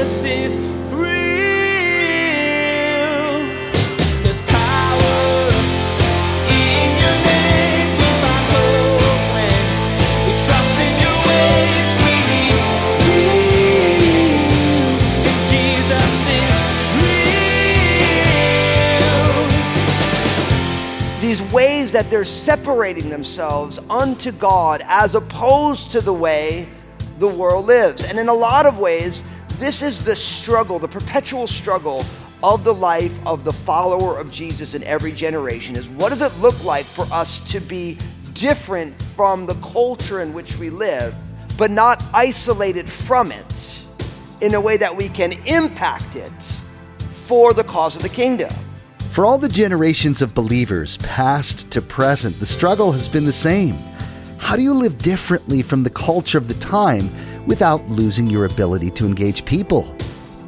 Jesus is real. There's power in your name. We find hope when we trust in your ways. We need. Jesus is real. these ways that they're separating themselves unto God as opposed to the way the world lives. And in a lot of ways, this is the struggle, the perpetual struggle of the life of the follower of Jesus in every generation is what does it look like for us to be different from the culture in which we live, but not isolated from it in a way that we can impact it for the cause of the kingdom. For all the generations of believers, past to present, the struggle has been the same. How do you live differently from the culture of the time without losing your ability to engage people?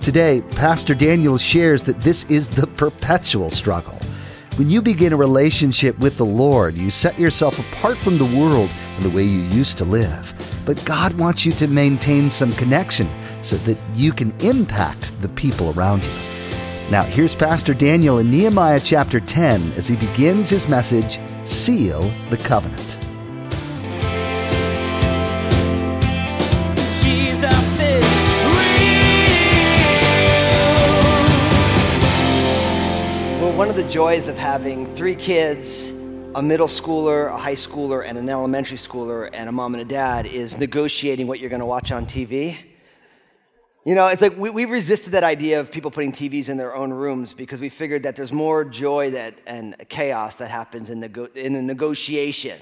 Today, Pastor Daniel shares that this is the perpetual struggle. When you begin a relationship with the Lord, you set yourself apart from the world and the way you used to live. But God wants you to maintain some connection so that you can impact the people around you. Now, here's Pastor Daniel in Nehemiah chapter 10 as he begins his message Seal the Covenant. Joys of having three kids, a middle schooler, a high schooler, and an elementary schooler, and a mom and a dad is negotiating what you're going to watch on TV. You know, it's like we, we resisted that idea of people putting TVs in their own rooms because we figured that there's more joy that, and chaos that happens in, nego- in the negotiation.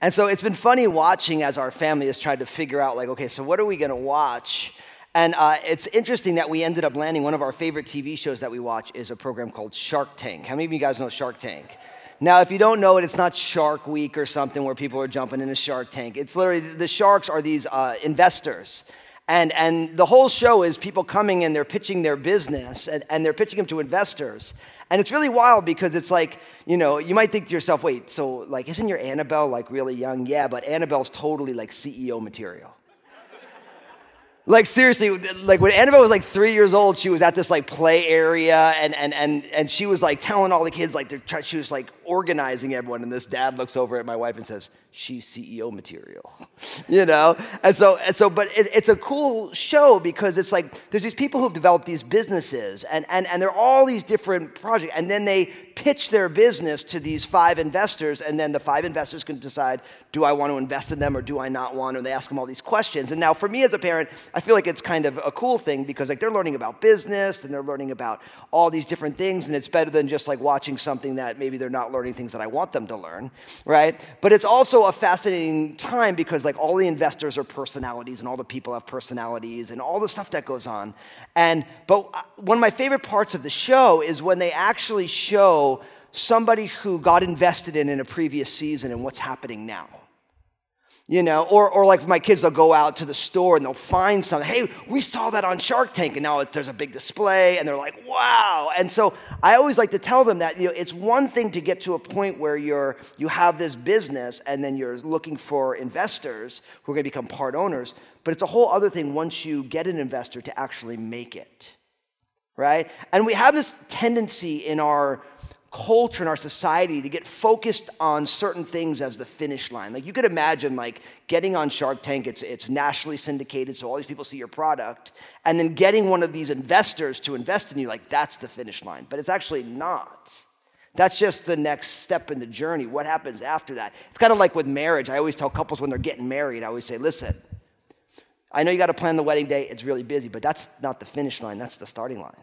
And so it's been funny watching as our family has tried to figure out, like, okay, so what are we going to watch? And uh, it's interesting that we ended up landing one of our favorite TV shows that we watch is a program called Shark Tank. How many of you guys know Shark Tank? Now, if you don't know it, it's not Shark Week or something where people are jumping in a Shark Tank. It's literally the sharks are these uh, investors. And, and the whole show is people coming and they're pitching their business and, and they're pitching them to investors. And it's really wild because it's like, you know, you might think to yourself, wait, so like, isn't your Annabelle like really young? Yeah, but Annabelle's totally like CEO material. Like seriously, like when Annabelle was like three years old, she was at this like play area, and and and and she was like telling all the kids like they're try- she was like organizing everyone, and this dad looks over at my wife and says, "She's CEO material," you know. And so and so, but it, it's a cool show because it's like there's these people who've developed these businesses, and and and they're all these different projects, and then they pitch their business to these five investors, and then the five investors can decide, do I want to invest in them or do I not want to? And they ask them all these questions. And now, for me as a parent, I feel like it's kind of a cool thing because like they're learning about business and they're learning about all these different things, and it's better than just like watching something that maybe they're not learning things that I want them to learn, right? But it's also a fascinating time because like all the investors are personalities, and all the people have personalities, and all the stuff that goes on. And but uh, one of my favorite parts of the show is when they actually show somebody who got invested in in a previous season and what's happening now. You know, or, or like my kids, they'll go out to the store and they'll find something. Hey, we saw that on Shark Tank, and now there's a big display, and they're like, wow. And so I always like to tell them that you know it's one thing to get to a point where you're you have this business and then you're looking for investors who are going to become part owners, but it's a whole other thing once you get an investor to actually make it, right? And we have this tendency in our culture in our society to get focused on certain things as the finish line. Like you could imagine like getting on Shark Tank, it's, it's nationally syndicated, so all these people see your product, and then getting one of these investors to invest in you, like that's the finish line. But it's actually not. That's just the next step in the journey. What happens after that? It's kind of like with marriage. I always tell couples when they're getting married, I always say, listen, I know you got to plan the wedding day, it's really busy, but that's not the finish line, that's the starting line.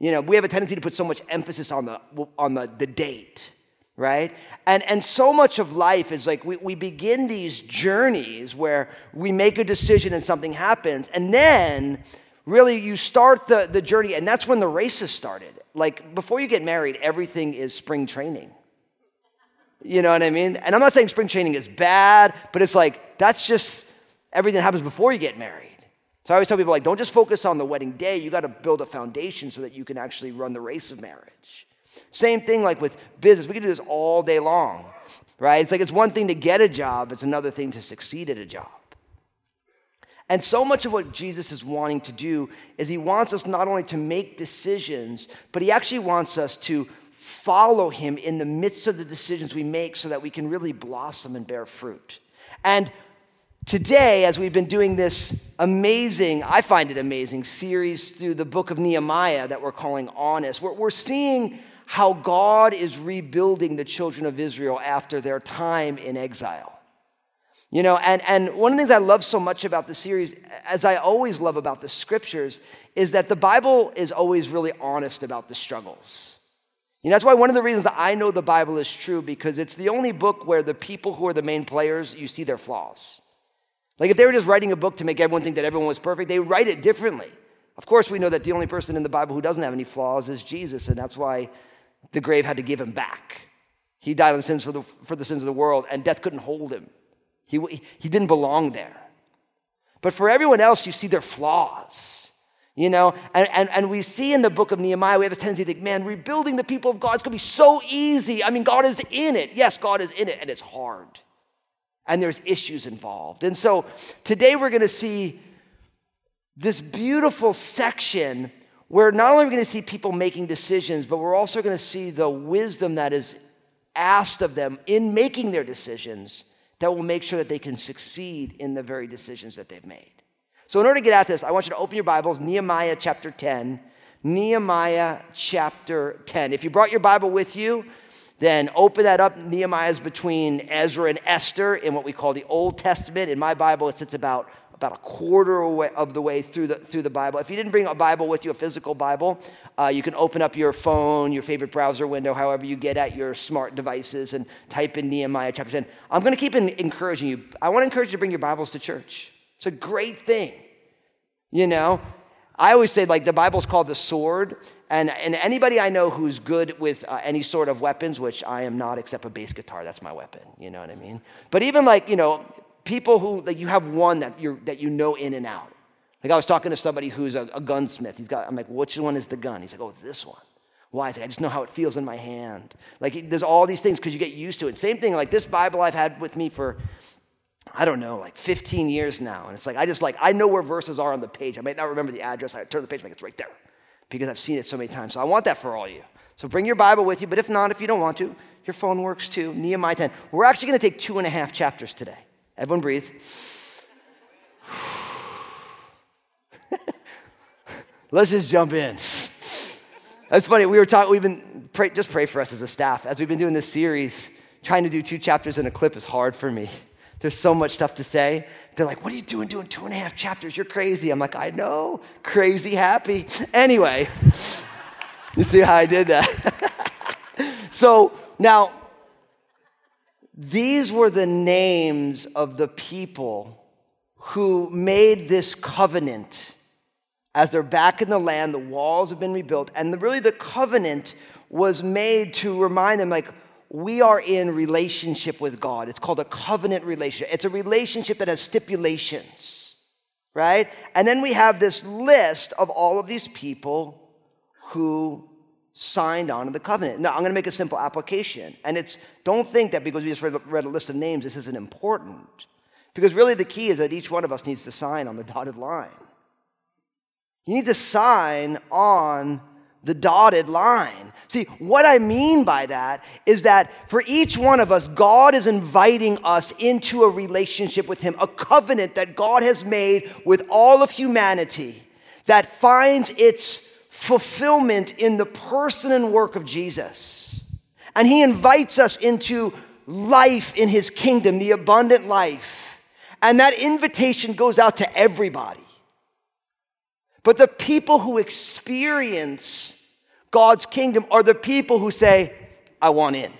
You know, we have a tendency to put so much emphasis on the, on the, the date, right? And, and so much of life is like we, we begin these journeys where we make a decision and something happens, and then really you start the, the journey, and that's when the races started. Like before you get married, everything is spring training. You know what I mean? And I'm not saying spring training is bad, but it's like that's just everything that happens before you get married. So I always tell people, like, don't just focus on the wedding day. You got to build a foundation so that you can actually run the race of marriage. Same thing, like with business. We can do this all day long, right? It's like it's one thing to get a job, it's another thing to succeed at a job. And so much of what Jesus is wanting to do is he wants us not only to make decisions, but he actually wants us to follow him in the midst of the decisions we make so that we can really blossom and bear fruit. And today, as we've been doing this amazing, I find it amazing, series through the book of Nehemiah that we're calling Honest, we're, we're seeing how God is rebuilding the children of Israel after their time in exile. You know, and, and one of the things I love so much about the series, as I always love about the scriptures, is that the Bible is always really honest about the struggles. You know, that's why one of the reasons I know the Bible is true, because it's the only book where the people who are the main players, you see their flaws. Like if they were just writing a book to make everyone think that everyone was perfect, they would write it differently. Of course, we know that the only person in the Bible who doesn't have any flaws is Jesus, and that's why the grave had to give him back. He died on the sins for the, for the sins of the world, and death couldn't hold him. He, he didn't belong there. But for everyone else, you see their flaws. You know, and, and, and we see in the book of Nehemiah, we have a tendency to think, man, rebuilding the people of God is going to be so easy. I mean, God is in it. Yes, God is in it, and it's hard. And there's issues involved. And so today we're going to see this beautiful section where not only are we going to see people making decisions, but we're also going to see the wisdom that is asked of them in making their decisions that will make sure that they can succeed in the very decisions that they've made. So, in order to get at this, I want you to open your Bibles, Nehemiah chapter 10. Nehemiah chapter 10. If you brought your Bible with you, then open that up. Nehemiah is between Ezra and Esther in what we call the Old Testament. In my Bible, it sits about about a quarter of the way through the, through the Bible. If you didn't bring a Bible with you, a physical Bible, uh, you can open up your phone, your favorite browser window, however you get at your smart devices, and type in Nehemiah chapter 10. I'm going to keep encouraging you. I want to encourage you to bring your Bibles to church. It's a great thing. You know, I always say, like, the Bible's called the sword. And, and anybody I know who's good with uh, any sort of weapons, which I am not except a bass guitar, that's my weapon. You know what I mean? But even like, you know, people who like you have one that you that you know in and out. Like I was talking to somebody who's a, a, gunsmith. He's got. I'm like, which one is the gun? He's like, oh, it's this one. Why? Say, I just know how it feels in my hand. Like there's all these things because you get used to it. Same thing. Like this Bible I've had with me for. I don't know, like 15 years now. And it's like, I just like, I know where verses are on the page. I might not remember the address. I turn the page, like, it's right there because I've seen it so many times. So I want that for all you. So bring your Bible with you, but if not, if you don't want to, your phone works too. Nehemiah 10. We're actually going to take two and a half chapters today. Everyone breathe. Let's just jump in. That's funny. We were talking, we've been, pray, just pray for us as a staff. As we've been doing this series, trying to do two chapters in a clip is hard for me. There's so much stuff to say. They're like, what are you doing doing two and a half chapters? You're crazy. I'm like, I know, crazy happy. Anyway, you see how I did that? so now, these were the names of the people who made this covenant as they're back in the land, the walls have been rebuilt, and the, really the covenant was made to remind them, like, we are in relationship with God. It's called a covenant relationship. It's a relationship that has stipulations, right? And then we have this list of all of these people who signed on to the covenant. Now, I'm going to make a simple application. And it's, don't think that because we just read, read a list of names, this isn't important. Because really the key is that each one of us needs to sign on the dotted line. You need to sign on the dotted line. See, what I mean by that is that for each one of us, God is inviting us into a relationship with Him, a covenant that God has made with all of humanity that finds its fulfillment in the person and work of Jesus. And he invites us into life in his kingdom, the abundant life. And that invitation goes out to everybody. But the people who experience God's kingdom are the people who say, I want in.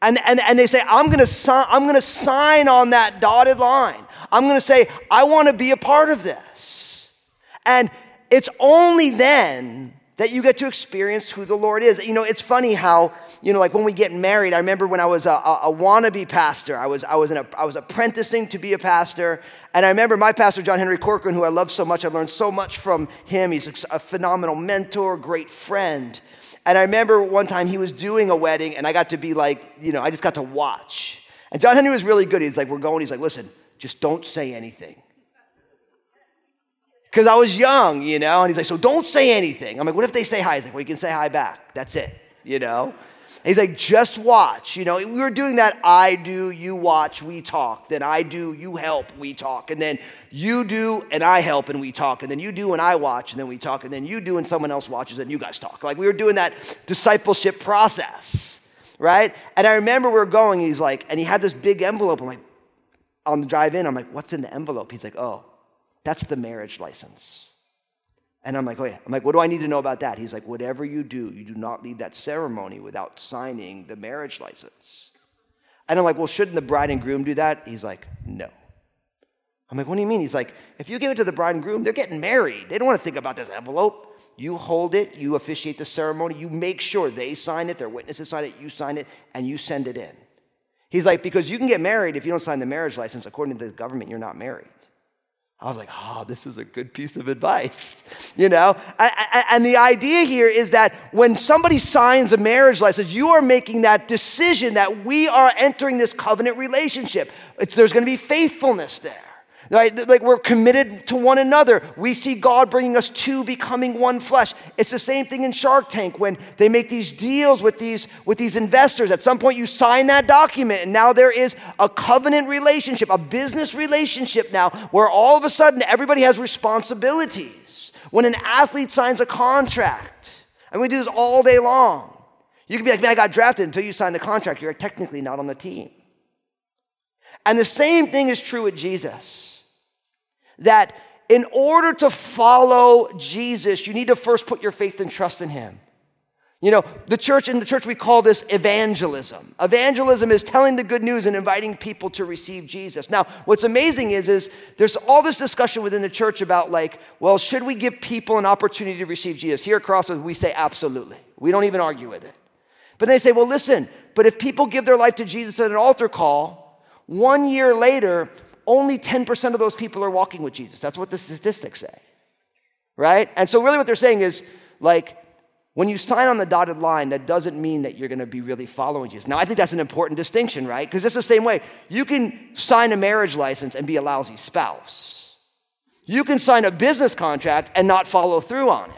And, and, and they say, I'm gonna, si- I'm gonna sign on that dotted line. I'm gonna say, I wanna be a part of this. And it's only then that you get to experience who the Lord is. You know, it's funny how, you know, like when we get married, I remember when I was a, a, a wannabe pastor, I was, I, was a, I was apprenticing to be a pastor. And I remember my pastor, John Henry Corcoran, who I love so much, I learned so much from him. He's a phenomenal mentor, great friend. And I remember one time he was doing a wedding, and I got to be like, you know, I just got to watch. And John Henry was really good. He's like, we're going. He's like, listen, just don't say anything. Because I was young, you know. And he's like, so don't say anything. I'm like, what if they say hi? He's like, well, you can say hi back. That's it, you know. And he's like, just watch. You know, we were doing that I do, you watch, we talk. Then I do, you help, we talk. And then you do, and I help, and we talk. And then you do, and I watch, and then we talk. And then you do, and someone else watches, and you guys talk. Like we were doing that discipleship process, right? And I remember we were going, he's like, and he had this big envelope. I'm like, on the drive in, I'm like, what's in the envelope? He's like, oh, that's the marriage license. And I'm like, oh yeah. I'm like, what do I need to know about that? He's like, whatever you do, you do not leave that ceremony without signing the marriage license. And I'm like, well, shouldn't the bride and groom do that? He's like, no. I'm like, what do you mean? He's like, if you give it to the bride and groom, they're getting married. They don't want to think about this envelope. You hold it, you officiate the ceremony, you make sure they sign it, their witnesses sign it, you sign it, and you send it in. He's like, because you can get married if you don't sign the marriage license. According to the government, you're not married. I was like, oh, this is a good piece of advice, you know? And the idea here is that when somebody signs a marriage license, you are making that decision that we are entering this covenant relationship. It's, there's gonna be faithfulness there. Right? Like we're committed to one another. We see God bringing us to becoming one flesh. It's the same thing in Shark Tank when they make these deals with these, with these investors. At some point, you sign that document, and now there is a covenant relationship, a business relationship now, where all of a sudden everybody has responsibilities. When an athlete signs a contract, and we do this all day long, you can be like, man, I got drafted until you sign the contract. You're technically not on the team. And the same thing is true with Jesus that in order to follow Jesus, you need to first put your faith and trust in Him. You know, the church, in the church, we call this evangelism. Evangelism is telling the good news and inviting people to receive Jesus. Now, what's amazing is, is there's all this discussion within the church about like, well, should we give people an opportunity to receive Jesus? Here at Crossroads, we say absolutely. We don't even argue with it. But they say, well, listen, but if people give their life to Jesus at an altar call, one year later, only 10% of those people are walking with Jesus. That's what the statistics say. Right? And so, really, what they're saying is like, when you sign on the dotted line, that doesn't mean that you're going to be really following Jesus. Now, I think that's an important distinction, right? Because it's the same way. You can sign a marriage license and be a lousy spouse. You can sign a business contract and not follow through on it.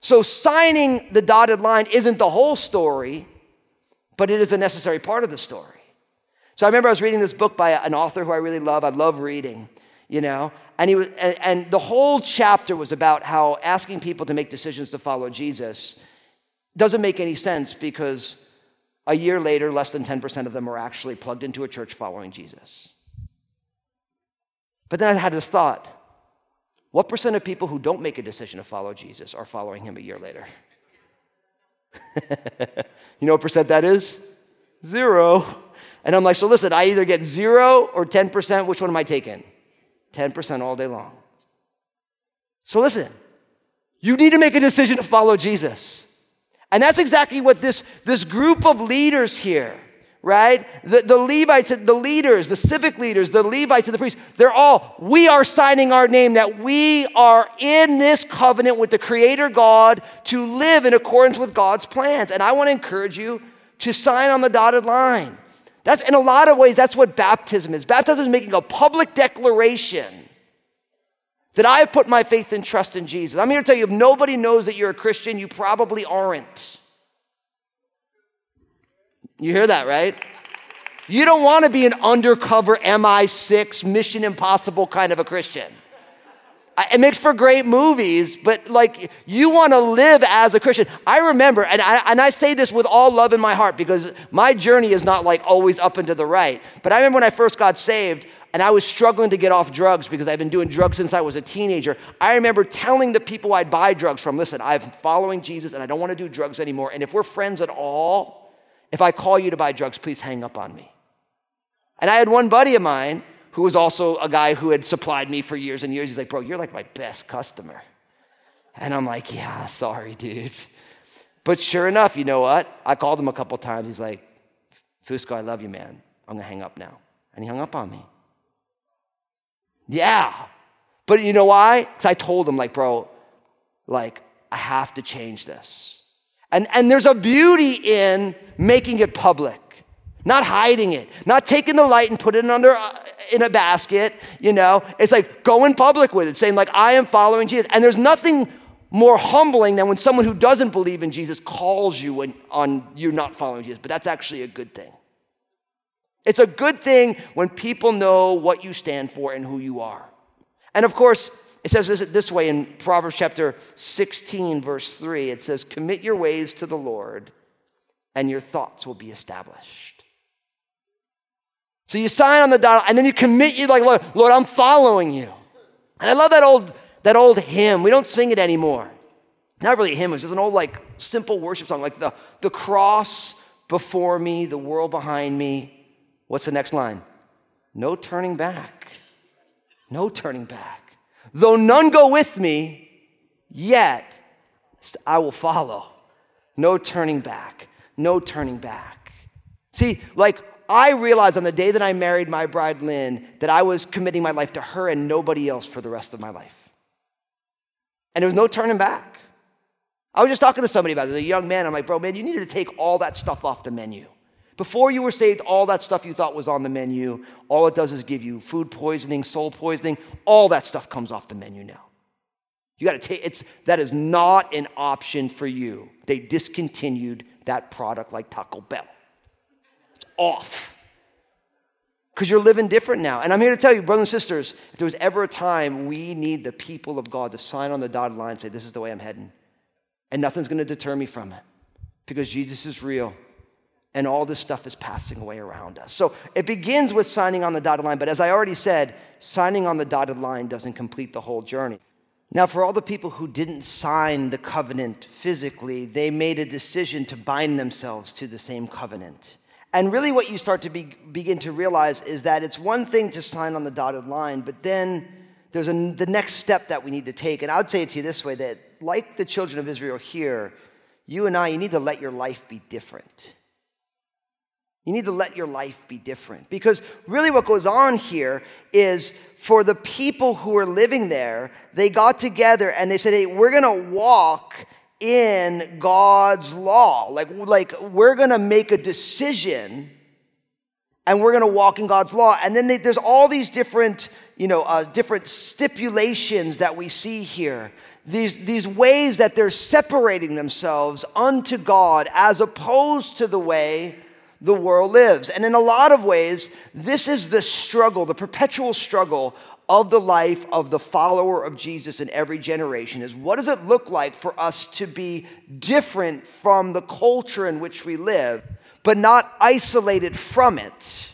So, signing the dotted line isn't the whole story, but it is a necessary part of the story. So I remember I was reading this book by an author who I really love. I love reading, you know. And, he was, and, and the whole chapter was about how asking people to make decisions to follow Jesus doesn't make any sense because a year later, less than 10% of them are actually plugged into a church following Jesus. But then I had this thought what percent of people who don't make a decision to follow Jesus are following him a year later? you know what percent that is? Zero. And I'm like, so listen, I either get zero or 10%. Which one am I taking? 10% all day long. So listen, you need to make a decision to follow Jesus. And that's exactly what this, this group of leaders here, right? The, the Levites, the leaders, the civic leaders, the Levites and the priests, they're all, we are signing our name that we are in this covenant with the Creator God to live in accordance with God's plans. And I want to encourage you to sign on the dotted line. That's in a lot of ways, that's what baptism is. Baptism is making a public declaration that I have put my faith and trust in Jesus. I'm here to tell you if nobody knows that you're a Christian, you probably aren't. You hear that, right? You don't want to be an undercover MI6, Mission Impossible kind of a Christian. It makes for great movies, but like you want to live as a Christian. I remember, and I, and I say this with all love in my heart because my journey is not like always up and to the right. But I remember when I first got saved and I was struggling to get off drugs because I've been doing drugs since I was a teenager. I remember telling the people I'd buy drugs from, listen, I'm following Jesus and I don't want to do drugs anymore. And if we're friends at all, if I call you to buy drugs, please hang up on me. And I had one buddy of mine who was also a guy who had supplied me for years and years. He's like, Bro, you're like my best customer. And I'm like, Yeah, sorry, dude. But sure enough, you know what? I called him a couple times. He's like, Fusco, I love you, man. I'm gonna hang up now. And he hung up on me. Yeah. But you know why? Because I told him, like, bro, like, I have to change this. And, and there's a beauty in making it public. Not hiding it, not taking the light and put it under uh, in a basket, you know. It's like go in public with it, saying like I am following Jesus. And there's nothing more humbling than when someone who doesn't believe in Jesus calls you when, on you not following Jesus. But that's actually a good thing. It's a good thing when people know what you stand for and who you are. And of course, it says this, this way in Proverbs chapter 16, verse 3. It says, Commit your ways to the Lord, and your thoughts will be established. So you sign on the dot, and then you commit, you like, Lord, Lord, I'm following you. And I love that old, that old hymn. We don't sing it anymore. Not really a hymn, it's just an old, like, simple worship song, like the, the cross before me, the world behind me, What's the next line? No turning back. No turning back. Though none go with me, yet I will follow. No turning back. No turning back. See, like I realized on the day that I married my bride Lynn that I was committing my life to her and nobody else for the rest of my life. And there was no turning back. I was just talking to somebody about it, a young man. I'm like, bro, man, you needed to take all that stuff off the menu. Before you were saved, all that stuff you thought was on the menu, all it does is give you food poisoning, soul poisoning. All that stuff comes off the menu now. You got to take it's that is not an option for you. They discontinued that product like Taco Bell. Off. Because you're living different now. And I'm here to tell you, brothers and sisters, if there was ever a time we need the people of God to sign on the dotted line and say, This is the way I'm heading. And nothing's going to deter me from it. Because Jesus is real and all this stuff is passing away around us. So it begins with signing on the dotted line, but as I already said, signing on the dotted line doesn't complete the whole journey. Now, for all the people who didn't sign the covenant physically, they made a decision to bind themselves to the same covenant. And really, what you start to be, begin to realize is that it's one thing to sign on the dotted line, but then there's a, the next step that we need to take. And I would say it to you this way that, like the children of Israel here, you and I, you need to let your life be different. You need to let your life be different. Because really, what goes on here is for the people who are living there, they got together and they said, Hey, we're going to walk in God's law. Like, like we're going to make a decision and we're going to walk in God's law. And then they, there's all these different, you know, uh, different stipulations that we see here. These, these ways that they're separating themselves unto God as opposed to the way the world lives. And in a lot of ways, this is the struggle, the perpetual struggle of the life of the follower of Jesus in every generation is what does it look like for us to be different from the culture in which we live, but not isolated from it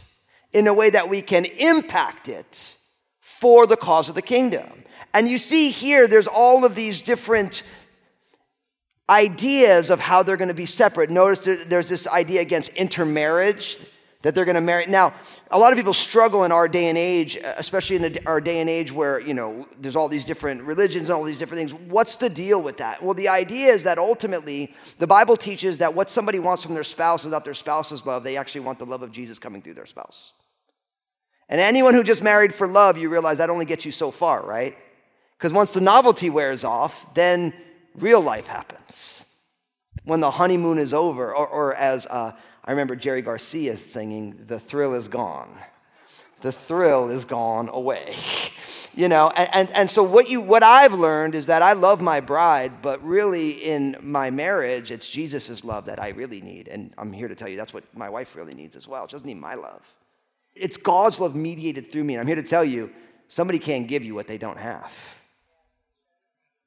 in a way that we can impact it for the cause of the kingdom. And you see here, there's all of these different ideas of how they're going to be separate. Notice there's this idea against intermarriage that they're going to marry. Now, a lot of people struggle in our day and age, especially in our day and age where, you know, there's all these different religions and all these different things. What's the deal with that? Well, the idea is that ultimately the Bible teaches that what somebody wants from their spouse is not their spouse's love. They actually want the love of Jesus coming through their spouse. And anyone who just married for love, you realize that only gets you so far, right? Because once the novelty wears off, then real life happens. When the honeymoon is over, or, or as uh, I remember Jerry Garcia singing, the thrill is gone. The thrill is gone away. you know, and, and, and so what, you, what I've learned is that I love my bride, but really in my marriage, it's Jesus' love that I really need. And I'm here to tell you that's what my wife really needs as well. She doesn't need my love. It's God's love mediated through me. And I'm here to tell you somebody can't give you what they don't have.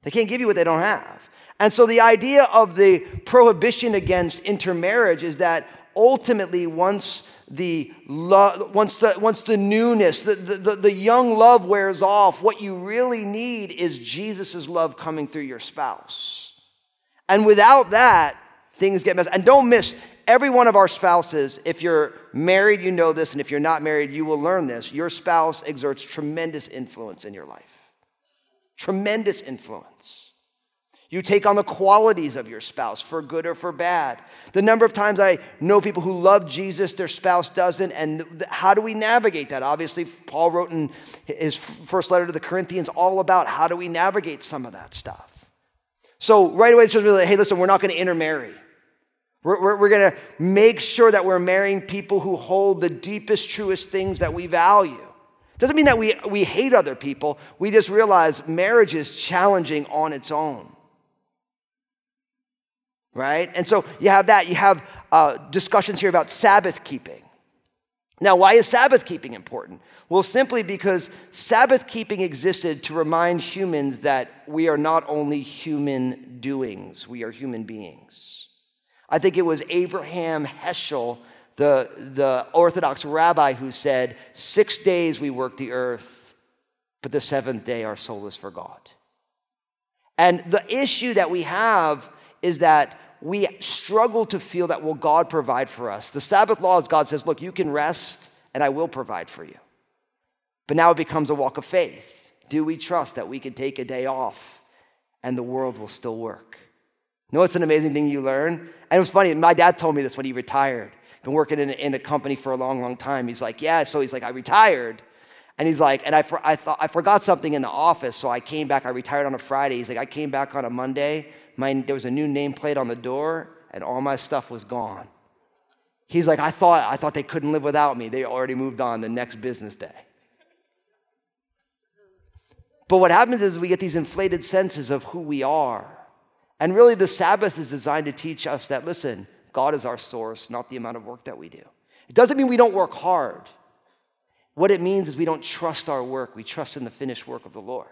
They can't give you what they don't have. And so the idea of the prohibition against intermarriage is that ultimately once the lo- once the once the newness the, the, the young love wears off what you really need is jesus' love coming through your spouse. And without that things get messed. And don't miss every one of our spouses if you're married you know this and if you're not married you will learn this your spouse exerts tremendous influence in your life. Tremendous influence. You take on the qualities of your spouse for good or for bad. The number of times I know people who love Jesus, their spouse doesn't, and how do we navigate that? Obviously, Paul wrote in his first letter to the Corinthians all about how do we navigate some of that stuff. So, right away, it's just like, hey, listen, we're not going to intermarry. We're, we're, we're going to make sure that we're marrying people who hold the deepest, truest things that we value. Doesn't mean that we, we hate other people. We just realize marriage is challenging on its own. Right? And so you have that. You have uh, discussions here about Sabbath keeping. Now, why is Sabbath keeping important? Well, simply because Sabbath keeping existed to remind humans that we are not only human doings, we are human beings. I think it was Abraham Heschel, the, the Orthodox rabbi, who said, Six days we work the earth, but the seventh day our soul is for God. And the issue that we have is that we struggle to feel that will God provide for us. The Sabbath law is God says, Look, you can rest, and I will provide for you. But now it becomes a walk of faith. Do we trust that we can take a day off and the world will still work? You know what's an amazing thing you learn? And it was funny, my dad told me this when he retired. Been working in, in a company for a long, long time. He's like, Yeah, so he's like, I retired. And he's like, and I, for, I thought I forgot something in the office, so I came back. I retired on a Friday. He's like, I came back on a Monday. My, there was a new nameplate on the door, and all my stuff was gone. He's like, I thought I thought they couldn't live without me. They already moved on the next business day. But what happens is we get these inflated senses of who we are. And really, the Sabbath is designed to teach us that, listen, God is our source, not the amount of work that we do. It doesn't mean we don't work hard. What it means is we don't trust our work, we trust in the finished work of the Lord.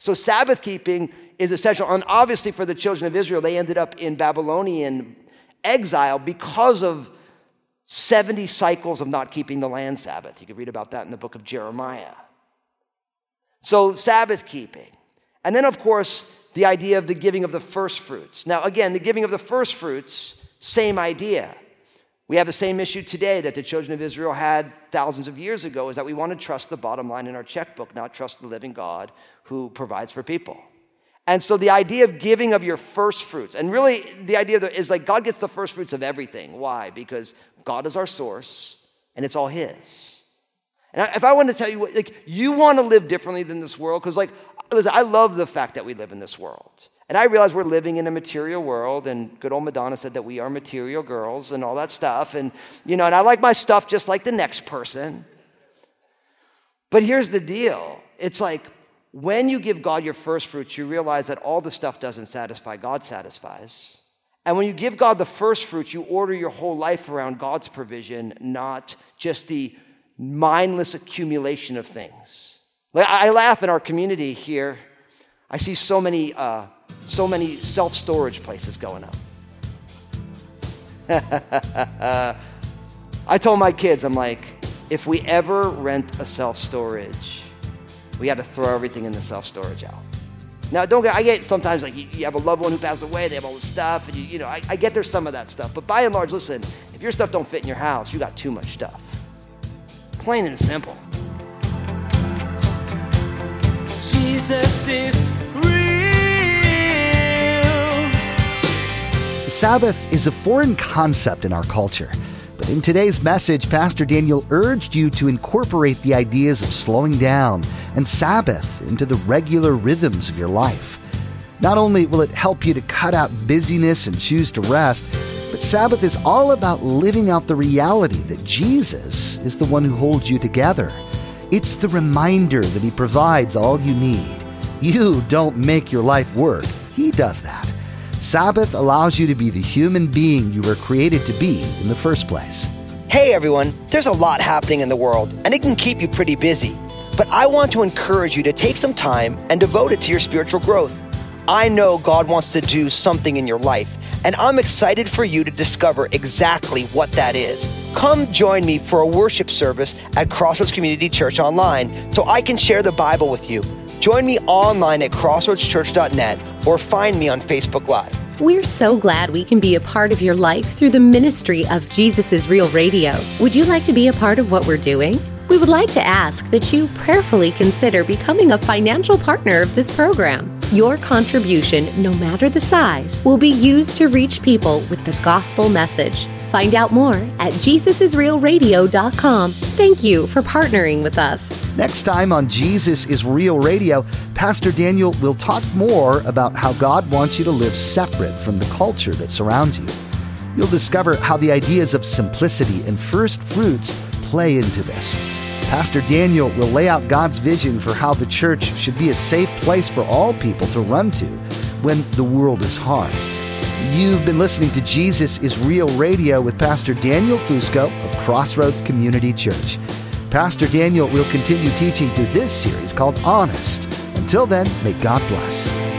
So, Sabbath keeping is essential. And obviously, for the children of Israel, they ended up in Babylonian exile because of 70 cycles of not keeping the land Sabbath. You can read about that in the book of Jeremiah. So, Sabbath keeping. And then, of course, the idea of the giving of the first fruits. Now, again, the giving of the first fruits, same idea. We have the same issue today that the children of Israel had thousands of years ago is that we want to trust the bottom line in our checkbook, not trust the living God who provides for people. And so the idea of giving of your first fruits, and really the idea is like God gets the first fruits of everything. Why? Because God is our source and it's all His. And if I want to tell you, what, like, you want to live differently than this world, because, like, listen, I love the fact that we live in this world. And I realize we're living in a material world, and good old Madonna said that we are material girls and all that stuff. And, you know, and I like my stuff just like the next person. But here's the deal it's like when you give God your first fruits, you realize that all the stuff doesn't satisfy, God satisfies. And when you give God the first fruits, you order your whole life around God's provision, not just the mindless accumulation of things. I laugh in our community here. I see so many, uh, so many self storage places going up. I told my kids, I'm like, if we ever rent a self storage, we got to throw everything in the self storage out. Now, don't get, I get sometimes like you, you, have a loved one who passed away, they have all this stuff, and you, you know, I, I get there's some of that stuff. But by and large, listen, if your stuff don't fit in your house, you got too much stuff. Plain and simple. Jesus is Sabbath is a foreign concept in our culture. But in today's message, Pastor Daniel urged you to incorporate the ideas of slowing down and Sabbath into the regular rhythms of your life. Not only will it help you to cut out busyness and choose to rest, but Sabbath is all about living out the reality that Jesus is the one who holds you together. It's the reminder that He provides all you need. You don't make your life work, He does that. Sabbath allows you to be the human being you were created to be in the first place. Hey everyone, there's a lot happening in the world, and it can keep you pretty busy. But I want to encourage you to take some time and devote it to your spiritual growth. I know God wants to do something in your life, and I'm excited for you to discover exactly what that is. Come join me for a worship service at Crossroads Community Church online so I can share the Bible with you. Join me online at crossroadschurch.net or find me on Facebook Live. We're so glad we can be a part of your life through the ministry of Jesus is Real Radio. Would you like to be a part of what we're doing? We would like to ask that you prayerfully consider becoming a financial partner of this program. Your contribution, no matter the size, will be used to reach people with the gospel message. Find out more at JesusIsRealRadio.com. Thank you for partnering with us. Next time on Jesus is Real Radio, Pastor Daniel will talk more about how God wants you to live separate from the culture that surrounds you. You'll discover how the ideas of simplicity and first fruits play into this. Pastor Daniel will lay out God's vision for how the church should be a safe place for all people to run to when the world is hard. You've been listening to Jesus is Real Radio with Pastor Daniel Fusco of Crossroads Community Church. Pastor Daniel will continue teaching through this series called Honest. Until then, may God bless.